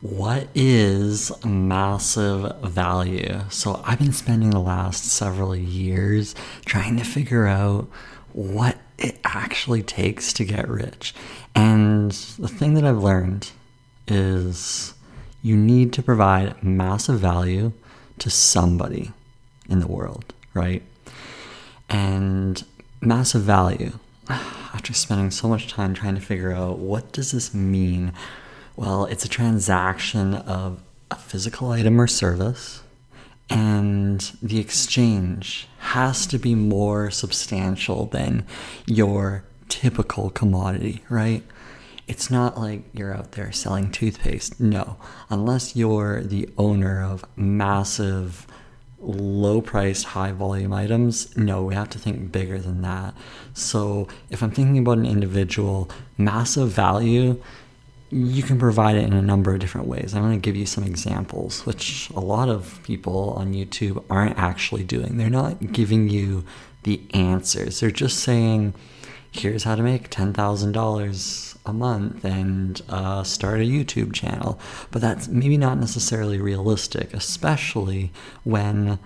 What is massive value? So, I've been spending the last several years trying to figure out what it actually takes to get rich. And the thing that I've learned is you need to provide massive value to somebody in the world, right? And massive value. After spending so much time trying to figure out what does this mean? Well, it's a transaction of a physical item or service and the exchange has to be more substantial than your typical commodity, right? It's not like you're out there selling toothpaste. No, unless you're the owner of massive, low priced, high volume items, no, we have to think bigger than that. So if I'm thinking about an individual, massive value, you can provide it in a number of different ways. I'm going to give you some examples, which a lot of people on YouTube aren't actually doing. They're not giving you the answers, they're just saying, here's how to make $10,000 a month and uh, start a YouTube channel. But that's maybe not necessarily realistic, especially when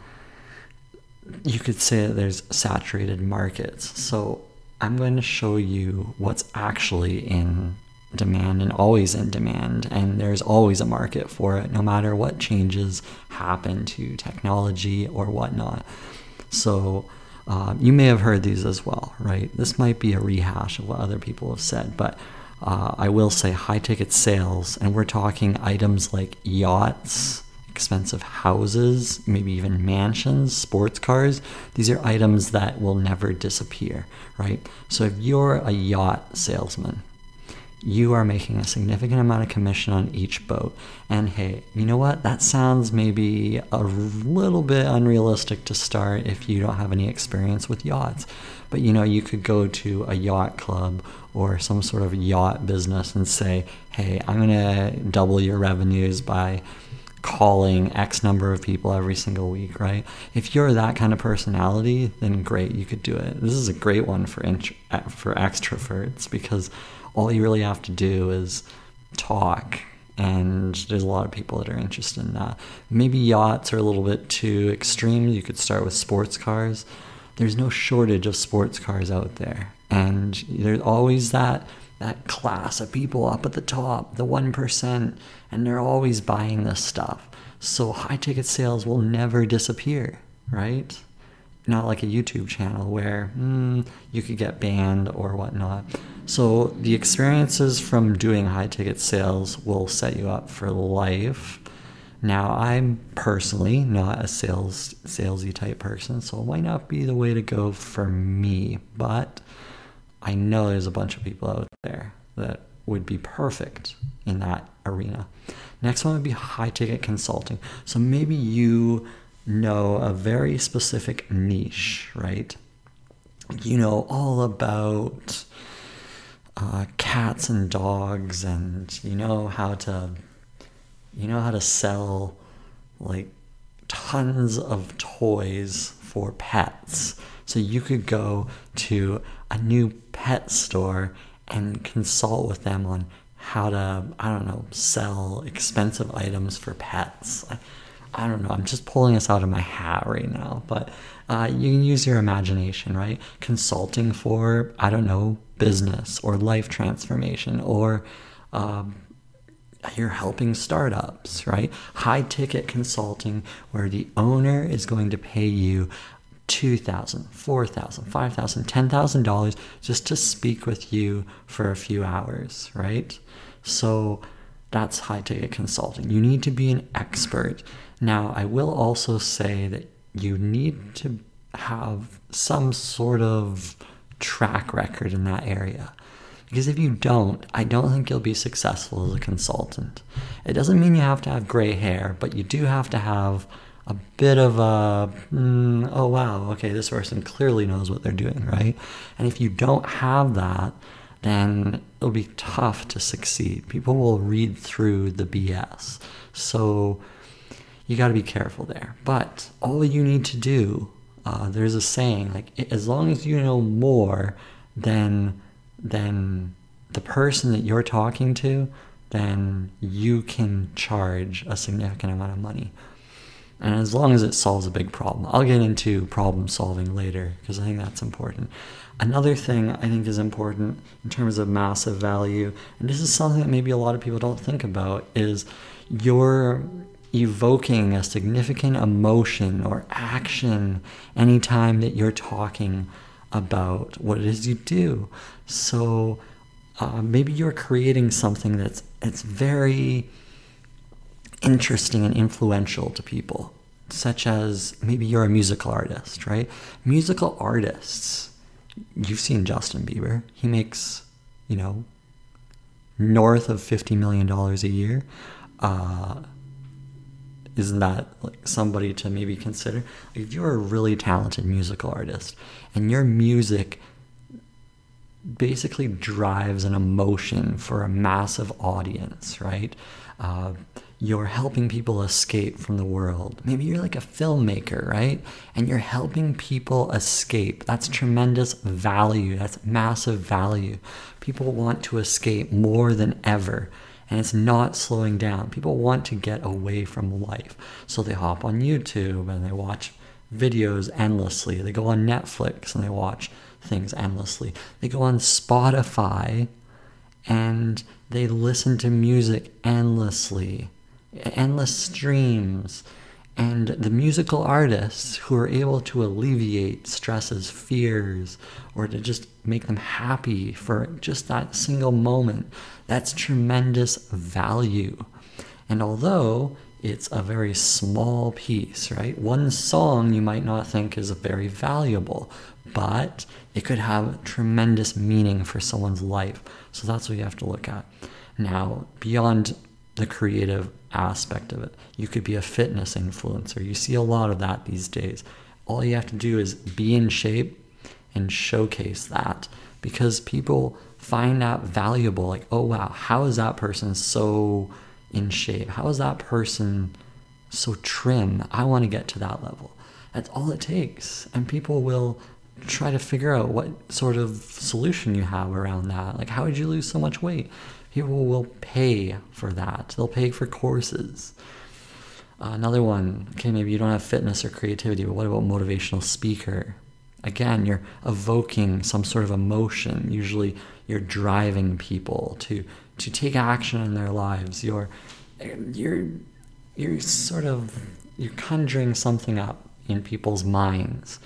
you could say that there's saturated markets. So I'm going to show you what's actually in demand and always in demand and there's always a market for it no matter what changes happen to technology or whatnot. So uh, you may have heard these as well right? This might be a rehash of what other people have said but uh, i will say high ticket sales and we're talking items like yachts expensive houses maybe even mansions sports cars. These are items that will never disappear right? So if you're a yacht salesman you are making a significant amount of commission on each boat. And hey, you know what? That sounds maybe a little bit unrealistic to start if you don't have any experience with yachts. But you know, you could go to a yacht club or some sort of yacht business and say, hey, I'm going to double your revenues by calling X number of people every single week, right? If you're that kind of personality, then great, you could do it. This is a great one for int- uh, for extroverts because all you really have to do is talk and there's a lot of people that are interested in that. Maybe yachts are a little bit too extreme. You could start with sports cars. There's no shortage of sports cars out there. And there's always that that class of people up at the top, the 1%, and they're always buying this stuff. So high ticket sales will never disappear, right? Not like a YouTube channel where mm, you could get banned or whatnot. So the experiences from doing high ticket sales will set you up for life. Now, I'm personally not a sales salesy type person, so it might not be the way to go for me, but I know there's a bunch of people out there that would be perfect in that arena. Next one would be high ticket consulting. So maybe you know a very specific niche, right? You know all about uh, cats and dogs, and you know how to, you know how to sell like tons of toys for pets. So you could go to a new pet store and consult with them on how to, I don't know, sell expensive items for pets. I, I don't know, I'm just pulling this out of my hat right now, but uh, you can use your imagination, right? Consulting for, I don't know, business or life transformation or um, you're helping startups, right? High ticket consulting where the owner is going to pay you $2,000, $4,000, $5,000, $10,000 just to speak with you for a few hours, right? So that's high ticket consulting. You need to be an expert. Now, I will also say that you need to have some sort of track record in that area. Because if you don't, I don't think you'll be successful as a consultant. It doesn't mean you have to have gray hair, but you do have to have a bit of a, mm, oh wow, okay, this person clearly knows what they're doing, right? And if you don't have that, then it'll be tough to succeed. People will read through the BS. So you got to be careful there. But all you need to do uh, there's a saying like as long as you know more than than the person that you're talking to, then you can charge a significant amount of money. And as long as it solves a big problem, I'll get into problem solving later because I think that's important. Another thing I think is important in terms of massive value, and this is something that maybe a lot of people don't think about, is you're evoking a significant emotion or action anytime that you're talking about what it is you do. So uh, maybe you're creating something that's it's very interesting and influential to people, such as maybe you're a musical artist, right? Musical artists, you've seen Justin Bieber. He makes, you know, north of $50 million a year. Uh, isn't that like somebody to maybe consider? If you're a really talented musical artist and your music basically drives an emotion for a massive audience, right? Uh, you're helping people escape from the world. Maybe you're like a filmmaker, right? And you're helping people escape. That's tremendous value. That's massive value. People want to escape more than ever. And it's not slowing down. People want to get away from life. So they hop on YouTube and they watch videos endlessly. They go on Netflix and they watch things endlessly. They go on Spotify and they listen to music endlessly, endless streams. And the musical artists who are able to alleviate stresses, fears, or to just make them happy for just that single moment, that's tremendous value. And although it's a very small piece, right? One song you might not think is very valuable, but it could have tremendous meaning for someone's life. So that's what you have to look at. Now, beyond the creative aspect of it, you could be a fitness influencer. You see a lot of that these days. All you have to do is be in shape and showcase that because people find that valuable. Like, oh, wow, how is that person so in shape? How is that person so trim? I want to get to that level. That's all it takes. And people will try to figure out what sort of solution you have around that. Like, how would you lose so much weight? People will pay for that, they'll pay for courses. Uh, another one, okay, maybe you don't have fitness or creativity, but what about motivational speaker? Again, you're evoking some sort of emotion. Usually, you're driving people to to take action in their lives. You're you're you're sort of you're conjuring something up in people's minds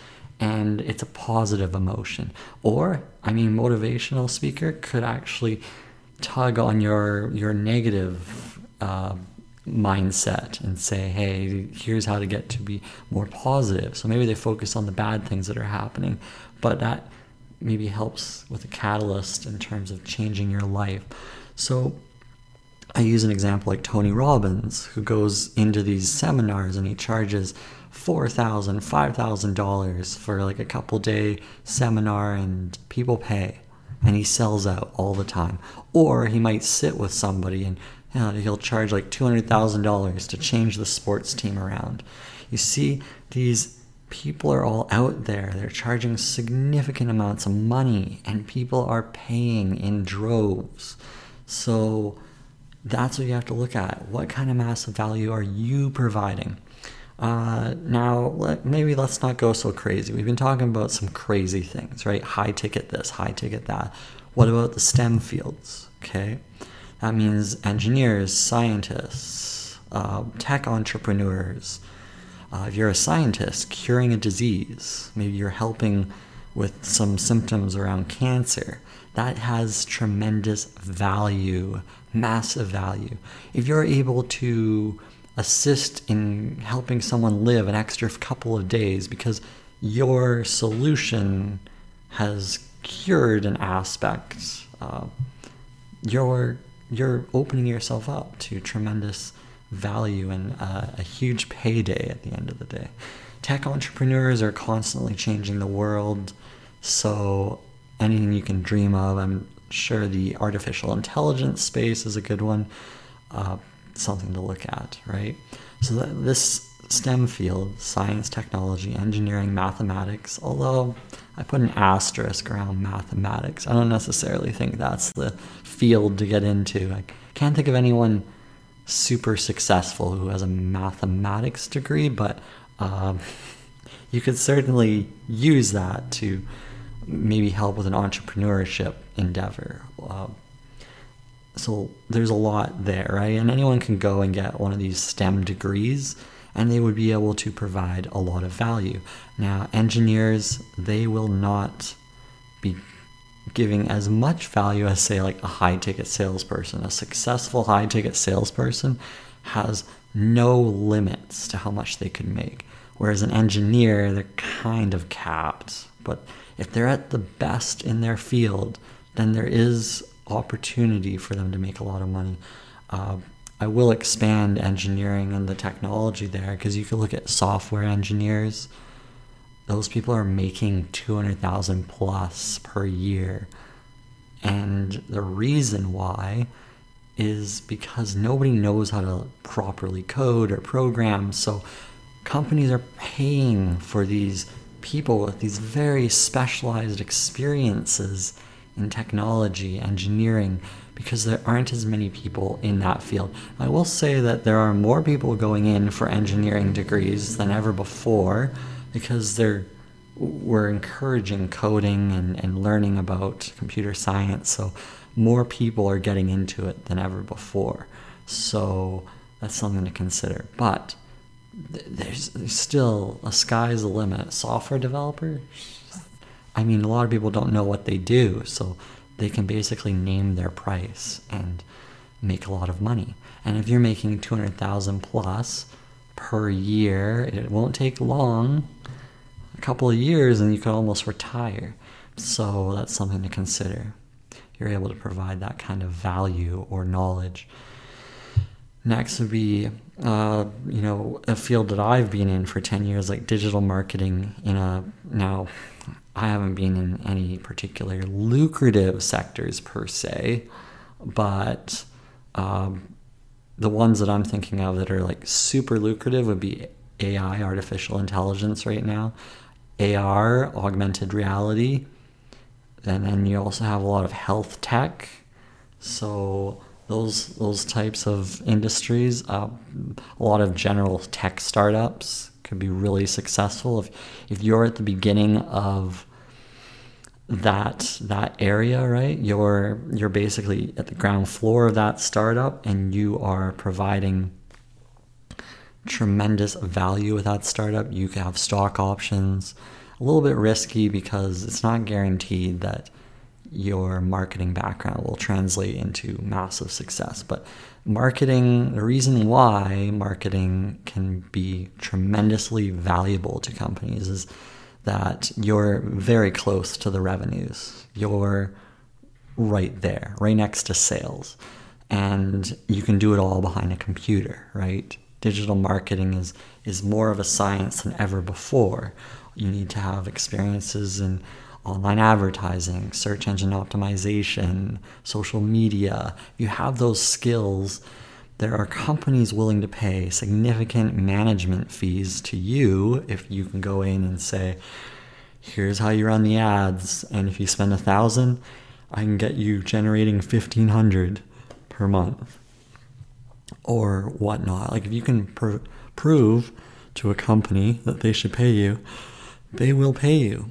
and it's a positive emotion. Or, I mean, motivational speaker could actually tug on your your negative uh, mindset and say, "Hey, here's how to get to be more positive." So maybe they focus on the bad things that are happening, but that maybe helps with a catalyst in terms of changing your life. So I use an example like Tony Robbins, who goes into these seminars and he charges $4,000, $5,000 for like a couple day seminar and people pay and he sells out all the time. Or he might sit with somebody and you know, he'll charge like $200,000 to change the sports team around. You see, these people are all out there. They're charging significant amounts of money and people are paying in droves. So that's what you have to look at. What kind of massive value are you providing? Uh, now, let, maybe let's not go so crazy. We've been talking about some crazy things, right? High ticket this, high ticket that. What about the STEM fields? Okay, that means engineers, scientists, uh, tech entrepreneurs. Uh, if you're a scientist curing a disease, maybe you're helping with some symptoms around cancer, that has tremendous value, massive value. If you're able to assist in helping someone live an extra couple of days because your solution has cured an aspect. Uh, you're you're opening yourself up to tremendous value and uh, a huge payday at the end of the day. Tech entrepreneurs are constantly changing the world, so anything you can dream of. I'm sure the artificial intelligence space is a good one. Uh, something to look at, right? So this STEM field, science, technology, engineering, mathematics. Although I put an asterisk around mathematics. I don't necessarily think that's the field to get into. I can't think of anyone super successful who has a mathematics degree, but um, you could certainly use that to maybe help with an entrepreneurship endeavor. Uh, so there's a lot there, right? And anyone can go and get one of these STEM degrees and they would be able to provide a lot of value. Now, engineers, they will not be giving as much value as, say, like a high ticket salesperson. A successful high ticket salesperson has no limits to how much they can make. Whereas an engineer, they're kind of capped. But if they're at the best in their field, then there is opportunity for them to make a lot of money. Uh, I will expand engineering and the technology there because you can look at software engineers. Those people are making 200,000 plus per year. And the reason why is because nobody knows how to properly code or program. So companies are paying for these people with these very specialized experiences in technology, engineering, because there aren't as many people in that field. I will say that there are more people going in for engineering degrees than ever before because they're we're encouraging coding and, and learning about computer science so more people are getting into it than ever before. So that's something to consider. But there's, there's still a sky's the limit. Software developer I mean, a lot of people don't know what they do, so they can basically name their price and make a lot of money. And if you're making 200,000 plus per year, it won't take long, a couple of years, and you could almost retire. So that's something to consider. You're able to provide that kind of value or knowledge. Next would be, uh, you know, a field that I've been in for 10 years, like digital marketing in a now I haven't been in any particular lucrative sectors per se, but um, the ones that I'm thinking of that are like super lucrative would be AI, artificial intelligence, right now, AR, augmented reality, and then you also have a lot of health tech. So those those types of industries, uh, a lot of general tech startups could be really successful. If if you're at the beginning of that that area right you're you're basically at the ground floor of that startup and you are providing tremendous value with that startup. You can have stock options. A little bit risky because it's not guaranteed that your marketing background will translate into massive success but marketing, the reason why marketing can be tremendously valuable to companies is that you're very close to the revenues. You're right there, right next to sales. And you can do it all behind a computer, right? Digital marketing is, is more of a science than ever before. You need to have experiences in online advertising, search engine optimization, social media, you have those skills, there are companies willing to pay significant management fees to you if you can go in and say, here's how you run the ads, and if you spend a thousand, I can get you generating fifteen hundred per month or whatnot. Like if you can pr- prove to a company that they should pay you, they will pay you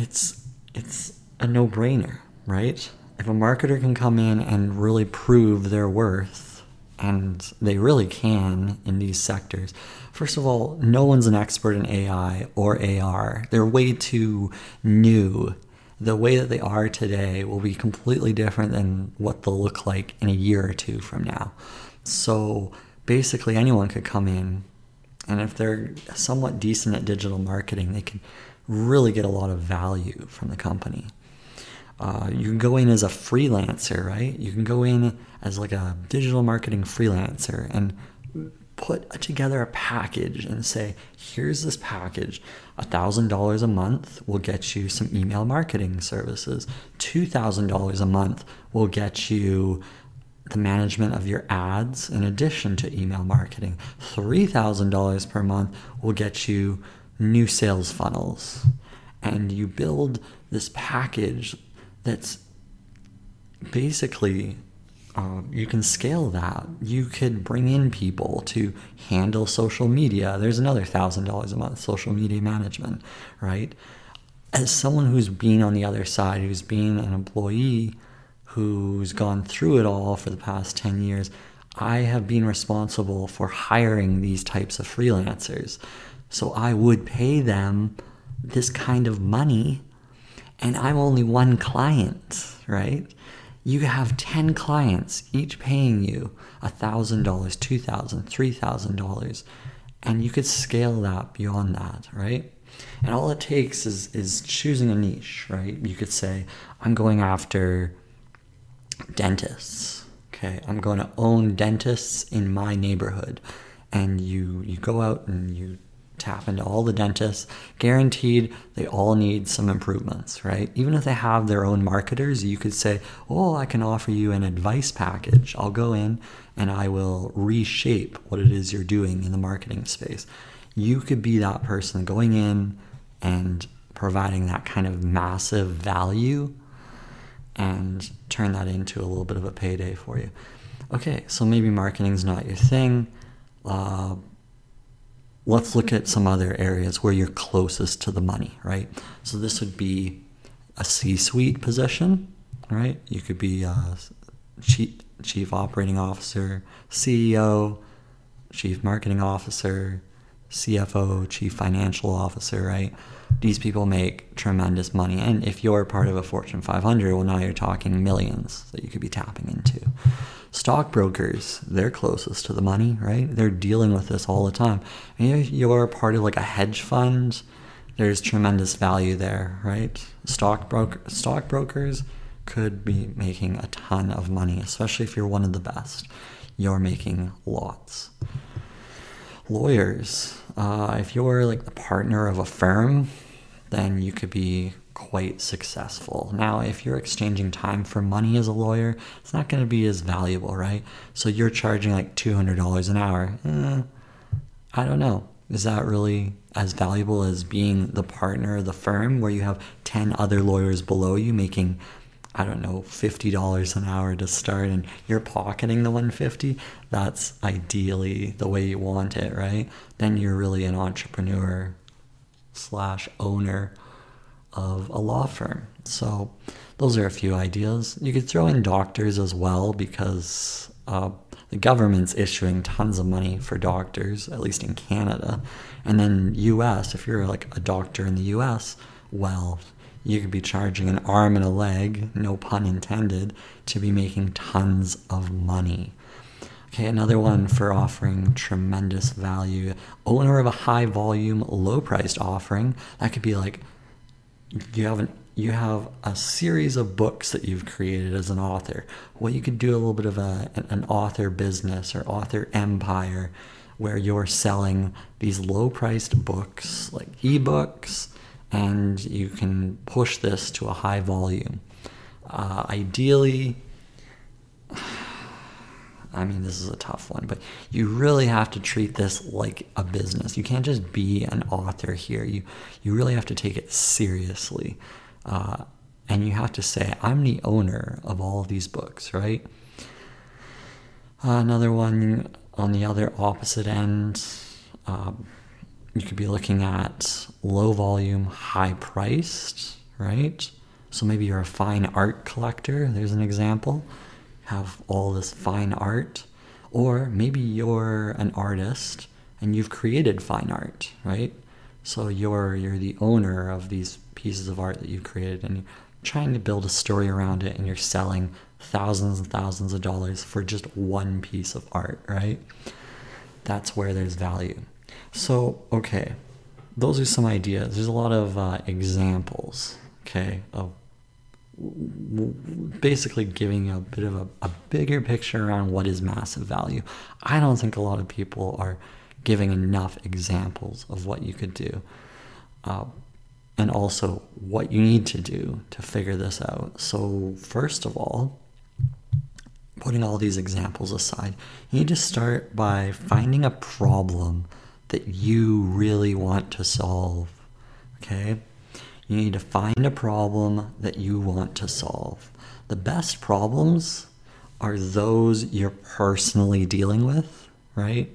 it's it's a no-brainer, right? If a marketer can come in and really prove their worth, and they really can in these sectors. First of all, no one's an expert in AI or AR. They're way too new. The way that they are today will be completely different than what they'll look like in a year or two from now. So basically, anyone could come in, and if they're somewhat decent at digital marketing, they can really get a lot of value from the company. Uh, you can go in as a freelancer, right? You can go in as like a digital marketing freelancer and put together a package and say, here's this package. $1,000 a month will get you some email marketing services. $2,000 a month will get you the management of your ads in addition to email marketing. $3,000 per month will get you new sales funnels. And you build this package that's basically um, you can scale that. You could bring in people to handle social media. There's another thousand dollars a month social media management, right? As someone who's been on the other side, who's been an employee, who's gone through it all for the past 10 years, I have been responsible for hiring these types of freelancers. So I would pay them this kind of money, and I'm only one client, right? You have 10 clients, each paying you $1,000, $2,000, $3,000, and you could scale that beyond that, right? And all it takes is, is choosing a niche, right? You could say, I'm going after dentists. Okay, I'm going to own dentists in my neighborhood. And you, you go out and you tap into all the dentists, guaranteed they all need some improvements, right? Even if they have their own marketers, you could say, Oh, I can offer you an advice package. I'll go in and I will reshape what it is you're doing in the marketing space. You could be that person going in and providing that kind of massive value and turn that into a little bit of a payday for you. Okay, so maybe marketing's not your thing. Uh, let's look at some other areas where you're closest to the money, right? So this would be a C-suite position, right? You could be uh, a chief, chief operating officer, CEO, chief marketing officer, CFO, chief financial officer, right? These people make tremendous money. And if you're part of a Fortune 500, well, now you're talking millions that you could be tapping into. Stockbrokers, they're closest to the money, right? They're dealing with this all the time. And if you're part of like a hedge fund, there's tremendous value there, right? Stockbroker, stockbrokers could be making a ton of money, especially if you're one of the best. You're making lots. Lawyers, uh, if you're like the partner of a firm, then you could be quite successful. Now, if you're exchanging time for money as a lawyer, it's not going to be as valuable, right? So you're charging like $200 an hour. Eh, I don't know. Is that really as valuable as being the partner of the firm where you have 10 other lawyers below you making I don't know, $50 an hour to start and you're pocketing the 150, that's ideally the way you want it, right? Then you're really an entrepreneur slash owner of a law firm. So those are a few ideas. You could throw in doctors as well because uh, the government's issuing tons of money for doctors, at least in Canada. And then US, if you're like a doctor in the US, well, you could be charging an arm and a leg, no pun intended, to be making tons of money. Okay, another one for offering tremendous value. Owner of a high volume, low priced offering. That could be like you have an you have a series of books that you've created as an author. Well, you could do a little bit of a, an author business or author empire where you're selling these low priced books like ebooks and you can push this to a high volume. Uh, ideally, I mean, this is a tough one, but you really have to treat this like a business. You can't just be an author here. You you really have to take it seriously, uh, and you have to say, "I'm the owner of all of these books." Right. Uh, another one on the other opposite end. Um, you could be looking at low volume, high priced, right? So maybe you're a fine art collector, there's an example. Have all this fine art. Or maybe you're an artist and you've created fine art, right? So you're you're the owner of these pieces of art that you've created and you're trying to build a story around it and you're selling thousands and thousands of dollars for just one piece of art, right? That's where there's value. So, okay, those are some ideas. There's a lot of uh, examples, okay, of basically giving a bit of a, a, bigger picture around what is massive value. I don't think a lot of people are giving enough examples of what you could do. Uh, and also what you need to do to figure this out. So, first of all, putting all these examples aside, you need to start by finding a problem that you really want to solve. Okay? You need to find a problem that you want to solve. The best problems are those you're personally dealing with, right?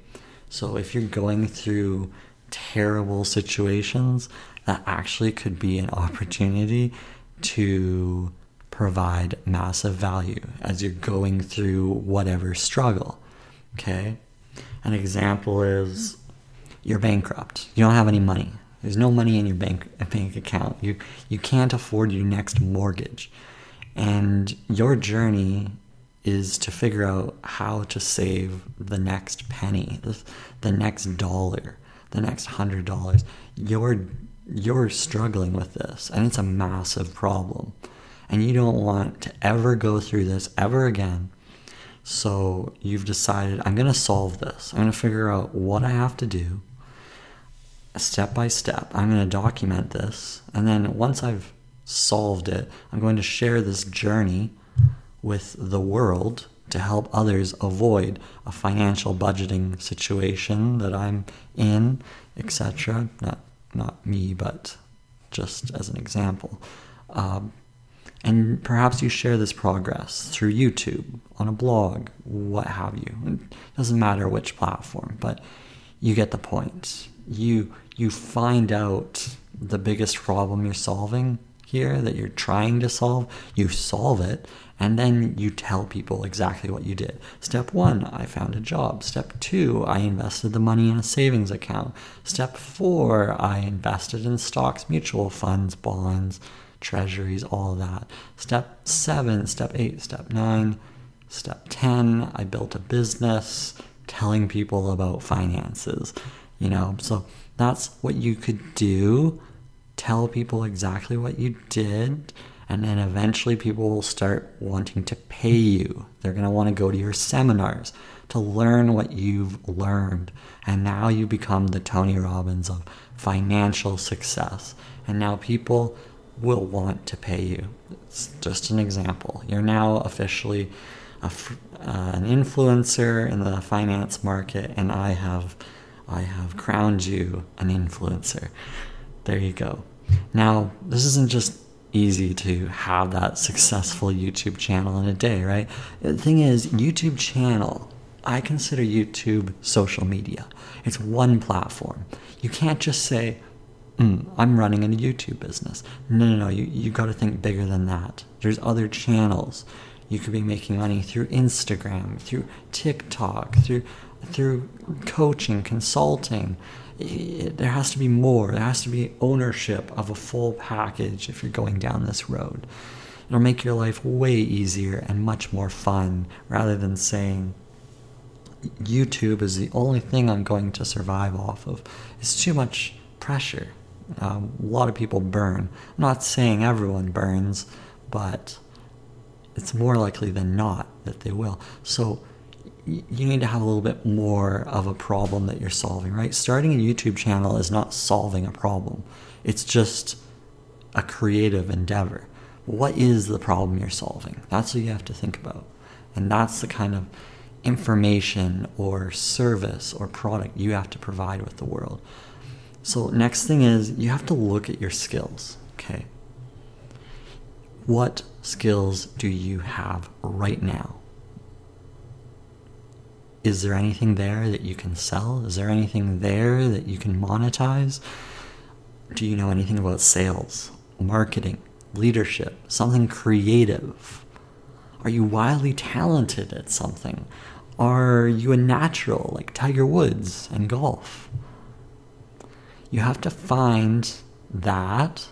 So if you're going through terrible situations, that actually could be an opportunity to provide massive value as you're going through whatever struggle. Okay? An example is you're bankrupt. You don't have any money. There's no money in your bank uh, bank account. You you can't afford your next mortgage. And your journey is to figure out how to save the next penny, the next dollar, the next hundred dollars. You're you're struggling with this, and it's a massive problem, and you don't want to ever go through this ever again. So you've decided I'm going to solve this. I'm going to figure out what I have to do, step by step. I'm going to document this, and then once I've solved it, I'm going to share this journey with the world to help others avoid a financial budgeting situation that I'm in, etc. Not not me, but just as an example. Um, and perhaps you share this progress through YouTube, on a blog, what have you. It doesn't matter which platform, but you get the point. You you find out the biggest problem you're solving here that you're trying to solve, you solve it, and then you tell people exactly what you did. Step one, I found a job. Step two, I invested the money in a savings account. Step four, I invested in stocks, mutual funds, bonds, treasuries, all that. Step seven, step eight, step nine, step 10, I built a business telling people about finances. You know, so that's what you could do. Tell people exactly what you did and then eventually people will start wanting to pay you. They're going to want to go to your seminars to learn what you've learned. And now you become the Tony Robbins of financial success. And now people will want to pay you. It's just an example. You're now officially uh, an influencer in the finance market, and I have, I have crowned you an influencer. There you go. Now, this isn't just easy to have that successful YouTube channel in a day, right? The thing is, YouTube channel, I consider YouTube social media. It's one platform. You can't just say, mm, I'm running a YouTube business. No, no, no. You, you got to think bigger than that. There's other channels. You could be making money through Instagram, through TikTok, through through coaching, consulting there has to be more. There has to be ownership of a full package if you're going down this road. It'll make your life way easier and much more fun rather than saying, YouTube is the only thing I'm going to survive off of. It's too much pressure. Um, a lot of people burn. I'm not saying everyone burns, but it's more likely than not that they will. So you need to have a little bit more of a problem that you're solving, right? Starting a YouTube channel is not solving a problem, it's just a creative endeavor. What is the problem you're solving? That's what you have to think about. And that's the kind of information or service or product you have to provide with the world. So, next thing is you have to look at your skills, okay? What skills do you have right now? Is there anything there that you can sell? Is there anything there that you can monetize? Do you know anything about sales, marketing, leadership, something creative? Are you wildly talented at something? Are you a natural like Tiger Woods and golf? You have to find that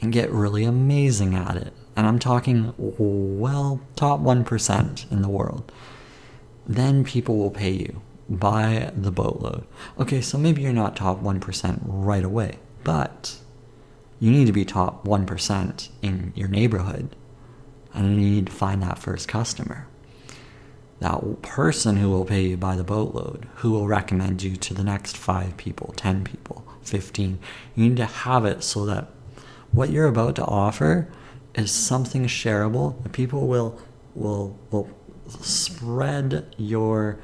and get really amazing at it. And I'm talking, well, top 1% in the world then people will pay you by the boatload. Okay, so maybe you're not top 1% right away, but you need to be top 1% in your neighborhood. And you need to find that first customer. That person who will pay you by the boatload, who will recommend you to the next five people, 10 people, 15. You need to have it so that what you're about to offer is something shareable that people will will will spread your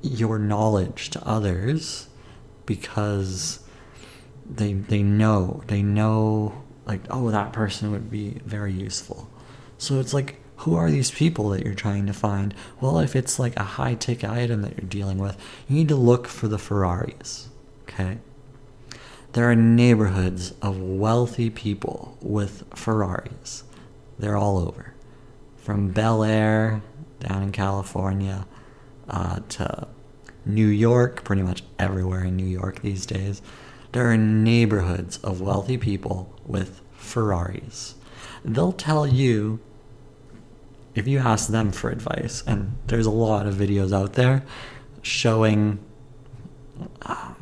your knowledge to others because they they know they know like oh that person would be very useful. So it's like who are these people that you're trying to find? Well if it's like a high ticket item that you're dealing with you need to look for the ferraris okay? There are neighborhoods of wealthy people with ferraris. They're all over from bel air down in california uh, to new york pretty much everywhere in new york these days there are neighborhoods of wealthy people with Ferraris. They'll tell you, if you ask them for advice, and there's a lot of videos out there showing like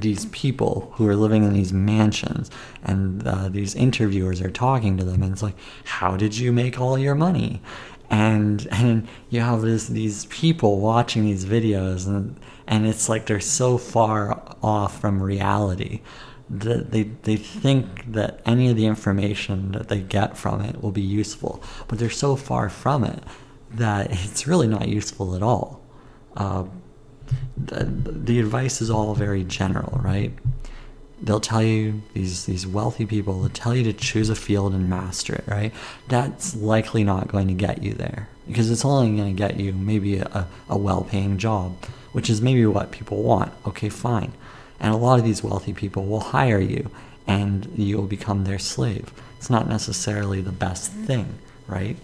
these people who are living in these mansions, and uh, these interviewers are talking to them, and it's like, how did you make all your money? And and you have this these people watching these videos, and and it's like they're so far off from reality that they, they think that any of the information that they get from it will be useful, but they're so far from it that it's really not useful at all. Uh, the, the advice is all very general, right? They'll tell you these these wealthy people. They'll tell you to choose a field and master it, right? That's likely not going to get you there because it's only going to get you maybe a, a well-paying job which is maybe what people want. Okay, fine. And a lot of these wealthy people will hire you and you'll become their slave. It's not necessarily the best thing, right?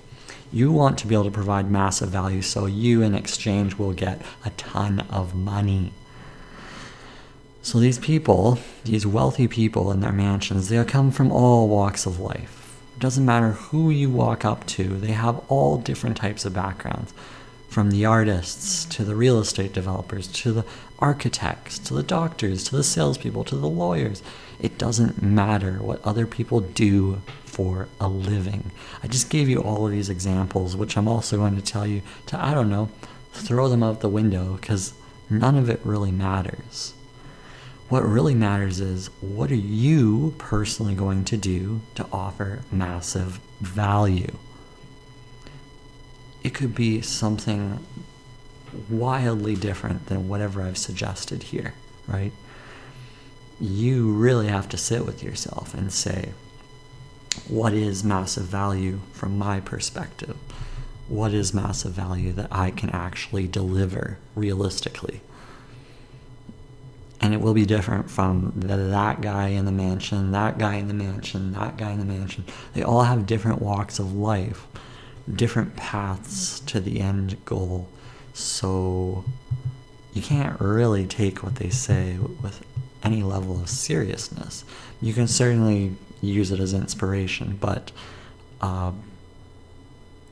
You want to be able to provide massive value so you, in exchange, will get a ton of money. So these people, these wealthy people in their mansions, they come from all walks of life. It doesn't matter who you walk up to, they have all different types of backgrounds from the artists to the real estate developers to the architects to the doctors to the salespeople to the lawyers. It doesn't matter what other people do for a living. I just gave you all of these examples, which I'm also going to tell you to, I don't know, throw them out the window because none of it really matters. What really matters is what are you personally going to do to offer massive value? it could be something wildly different than whatever I've suggested here, right? You really have to sit with yourself and say, what is massive value from my perspective? What is massive value that I can actually deliver realistically? And it will be different from that guy in the mansion, that guy in the mansion, that guy in the mansion. They all have different walks of life different paths to the end goal. So you can't really take what they say with any level of seriousness. You can certainly use it as inspiration, but uh,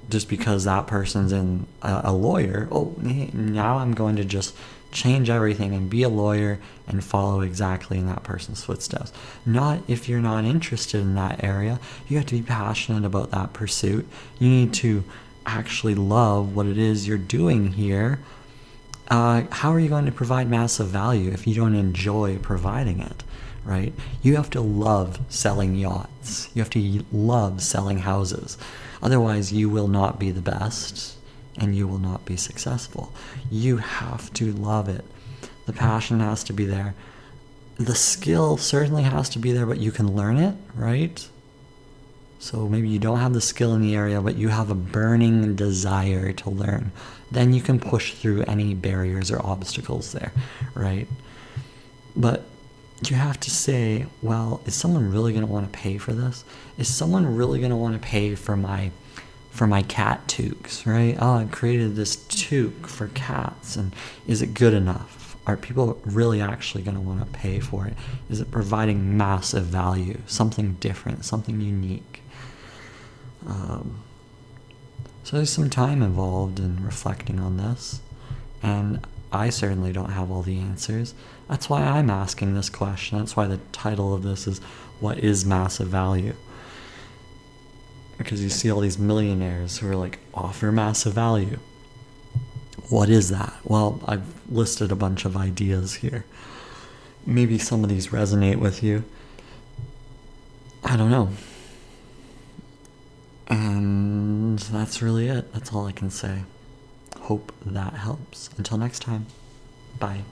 just because that person's in a, a lawyer, oh, now I'm going to just change everything and be a lawyer and follow exactly in that person's footsteps. Not if you're not interested in that area. You have to be passionate about that pursuit. You need to actually love what it is you're doing here. Uh, how are you going to provide massive value if you don't enjoy providing it? Right? You have to love selling yachts. You have to love selling houses. Otherwise, you will not be the best and you will not be successful. You have to love it. The passion has to be there. The skill certainly has to be there, but you can learn it, right? So maybe you don't have the skill in the area, but you have a burning desire to learn. Then you can push through any barriers or obstacles there, right? But you have to say, well, is someone really going to want to pay for this? Is someone really going to want to pay for my for my cat toques, right? Oh, I created this toque for cats, and is it good enough? Are people really actually going to want to pay for it? Is it providing massive value, something different, something unique? Um, so there's some time involved in reflecting on this, and I certainly don't have all the answers. That's why I'm asking this question. That's why the title of this is What is Massive Value? because you see all these millionaires who are like offer massive value. What is that? Well, I've listed a bunch of ideas here. Maybe some of these resonate with you. I don't know. And that's really it. That's all I can say. Hope that helps. Until next time, bye.